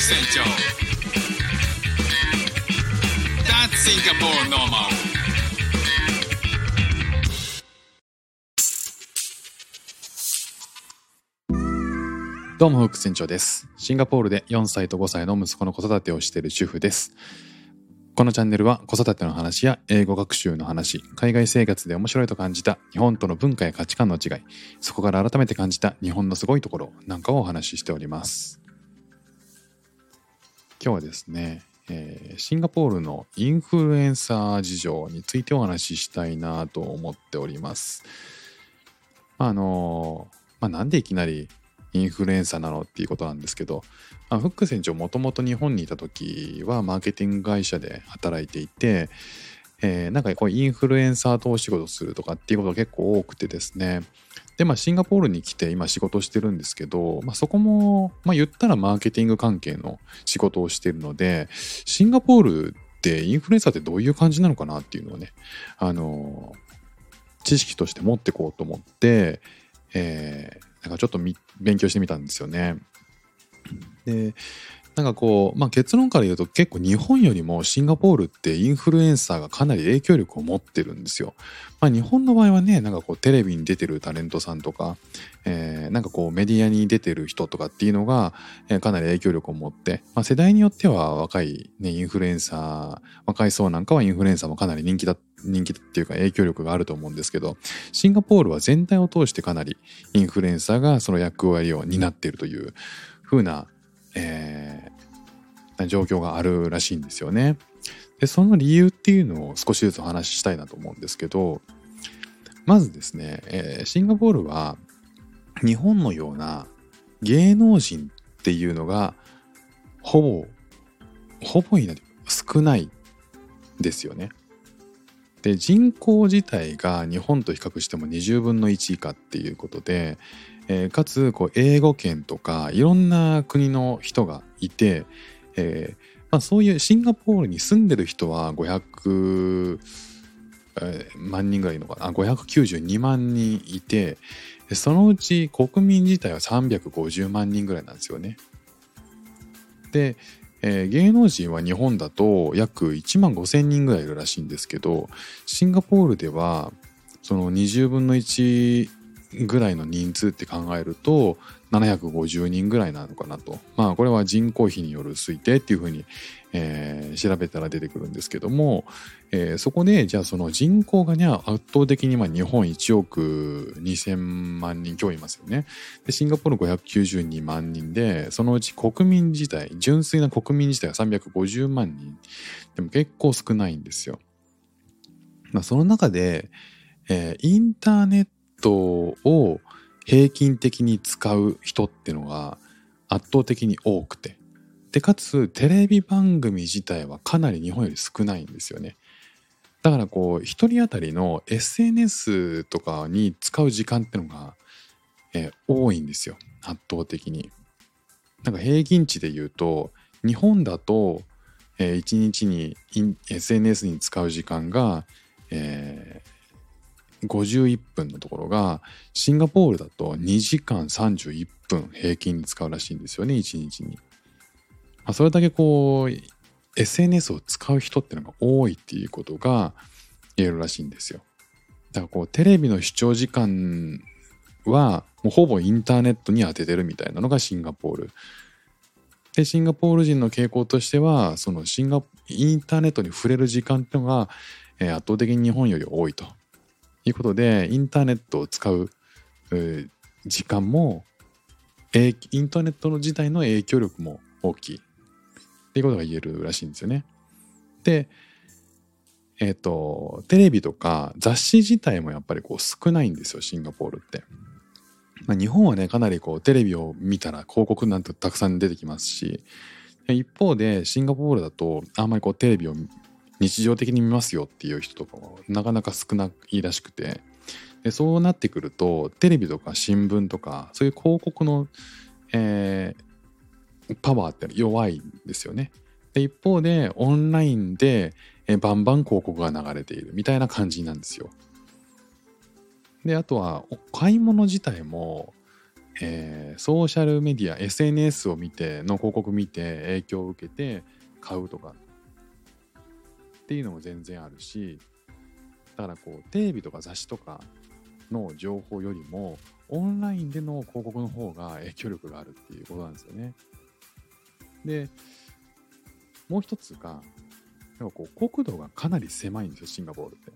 船長 That's Singapore normal どうも、副船長です。シンガポールで4歳と5歳の息子の子育てをしている主婦です。このチャンネルは子育ての話や英語学習の話、海外生活で面白いと感じた日本との文化や価値観の違い、そこから改めて感じた日本のすごいところなんかをお話ししております。今日はですね、えーシンガポールのインフルエンサー事情についてお話ししたいなと思っております。ああのまあ、なんでいきなりインフルエンサーなのっていうことなんですけど、まあ、フック船長もともと日本にいた時はマーケティング会社で働いていて、えーなんかこうインフルエンサーとお仕事するとかっていうことが結構多くてですねでまあシンガポールに来て今仕事してるんですけど、まあ、そこも、まあ、言ったらマーケティング関係の仕事をしてるのでシンガポールってインフルエンサーってどういう感じなのかなっていうのをねあの知識として持ってこうと思って、えーなんかちょっと勉強してみたんですよね。でなんかこう、まあ、結論から言うと結構日本よりもシンガポールってインフルエンサーがかなり影響力を持ってるんですよ。まあ、日本の場合はねなんかこうテレビに出てるタレントさんとか、えーなんかこうメディアに出てる人とかっていうのが、えーかなり影響力を持って、まあ、世代によっては若い、ね、インフルエンサー若い層なんかはインフルエンサーもかなり人気だ人気っていうか影響力があると思うんですけどシンガポールは全体を通してかなりインフルエンサーがその役割を担っているという風な、えー状況があるらしいんですよね。でその理由っていうのを少しずつお話ししたいなと思うんですけどまずですね、えーシンガポールは日本のような芸能人っていうのがほぼほぼいない少ないですよね。で人口自体が日本と比較しても20分の1以下っていうことで、えーかつ英語圏とかいろんな国の人がいて、えーまあ、そういうシンガポールに住んでる人は500、えー万人ぐらいいるのかな？592万人いてそのうち国民自体は350万人ぐらいなんですよね。で、えー芸能人は日本だと約1万5,000人ぐらいいるらしいんですけどシンガポールではその20分の1ぐらいの人数って考えると750人ぐらいなのかなとまあこれは人口比による推定っていうふうに、えー調べたら出てくるんですけども、えーそこでじゃあその人口がね圧倒的にまあ日本1億2,000万人強いますよね。でシンガポール592万人でそのうち国民自体純粋な国民自体が350万人でも結構少ないんですよ。まあ、その中で、えーインターネットを平均的に使う人っていうのが圧倒的に多くてでかつテレビ番組自体はかなり日本より少ないんですよね。だからこう一人当たりの SNS とかに使う時間ってのが、えー多いんですよ圧倒的に。なんか平均値で言うと日本だと、え1日に SNS に使う時間が、え51分のところがシンガポールだと2時間31分平均に使うらしいんですよね1日に。まあ、それだけこう SNS を使う人ってのが多いっていうことが言えるらしいんですよ。だからこうテレビの視聴時間はもうほぼインターネットに当ててるみたいなのがシンガポール。でシンガポール人の傾向としてはそのシンガインターネットに触れる時間っていうのが、えー圧倒的に日本より多いということでインターネットを使う、時間もインターネットの自体の影響力も大きいっていうことが言えるらしいんですよね。でえっ、とテレビとか雑誌自体もやっぱりこう少ないんですよシンガポールって。まあ、日本はねかなりこうテレビを見たら広告なんてたくさん出てきますし一方でシンガポールだとあんまりこうテレビを日常的に見ますよっていう人とかもなかなか少ないらしくてでそうなってくるとテレビとか新聞とかそういう広告の、えーパワーって弱いんですよね。で一方でオンラインで、えーバンバン広告が流れているみたいな感じなんですよ。であとは買い物自体も、えーソーシャルメディア SNS を見ての広告見て影響を受けて買うとかっていうのも全然あるしだからこうテレビとか雑誌とかの情報よりもオンラインでの広告の方が影響力があるっていうことなんですよね。でもう一つがなんかこう国土がかなり狭いんですよシンガポールって。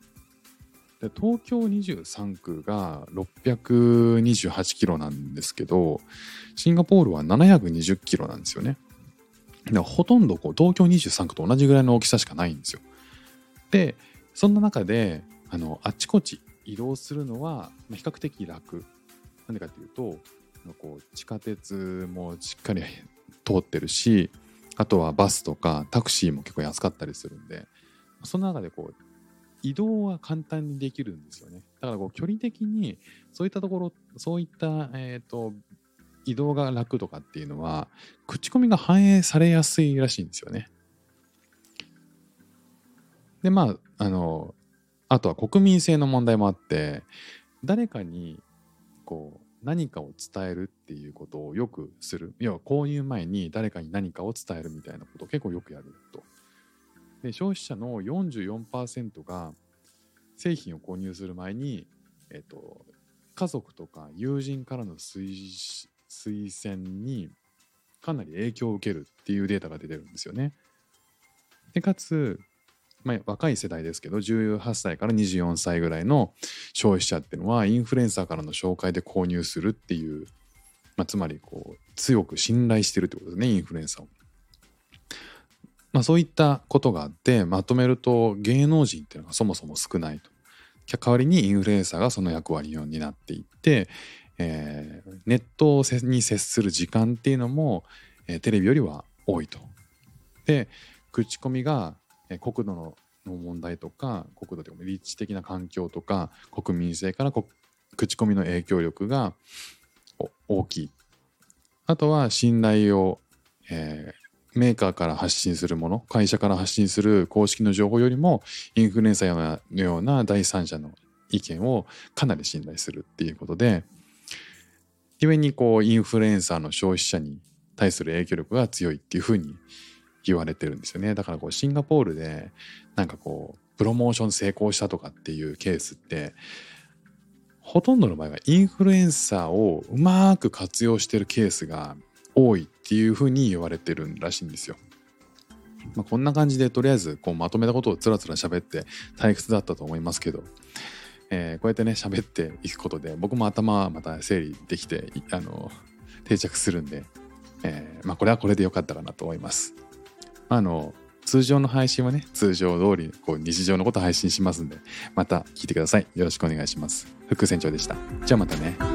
で東京23区が628キロなんですけどシンガポールは720キロなんですよね。ほとんどこう東京23区と同じぐらいの大きさしかないんですよ。でそんな中であのあちこち移動するのは比較的楽。なんでかっていうとこう地下鉄もしっかり 通ってるしあとはバスとかタクシーも結構安かったりするんでその中でこう移動は簡単にできるんですよねだからこう距離的にそういったところそういった、えー、と移動が楽とかっていうのは口コミが反映されやすいらしいんですよねでまああのあとは国民性の問題もあって誰かにこう何かを伝えるっていうことをよくする要は購入前に誰かに何かを伝えるみたいなことを結構よくやるとで消費者の44%が製品を購入する前に、えっと、家族とか友人からの推推薦にかなり影響を受けるっていうデータが出てるんですよね。でかつ、まあ、若い世代ですけど18歳から24歳ぐらいの消費者っていうのはインフルエンサーからの紹介で購入するっていう、まあ、つまりこう強く信頼してるってことですねインフルエンサーを。まあ、そういったことがあってまとめると芸能人っていうのがそもそも少ないと。代わりにインフルエンサーがその役割を担っていって、えーネットに接する時間っていうのも、えーテレビよりは多いと。で口コミが、国土の問題とか国土というか立地的な環境とか国民性から口コミの影響力が大きい。あとは信頼を、えーメーカーから発信するもの会社から発信する公式の情報よりもインフルエンサーのような第三者の意見をかなり信頼するっていうことで故にこうインフルエンサーの消費者に対する影響力が強いっていうふうに言われてるんですよねだからこうシンガポールでなんかこうプロモーション成功したとかっていうケースってほとんどの場合はインフルエンサーをうまく活用してるケースが多いっていうふうに言われてるらしいんですよ。まあ、こんな感じでとりあえずこうまとめたことをつらつら喋って退屈だったと思いますけど、えーこうやってね喋っていくことで僕も頭はまた整理できてあの定着するんで、えーまあ、これはこれでよかったかなと思います。あ、の通常の配信はね通常通りこう日常のこと配信しますんでまた聞いてください。よろしくお願いします。副船長でした。じゃあまたね。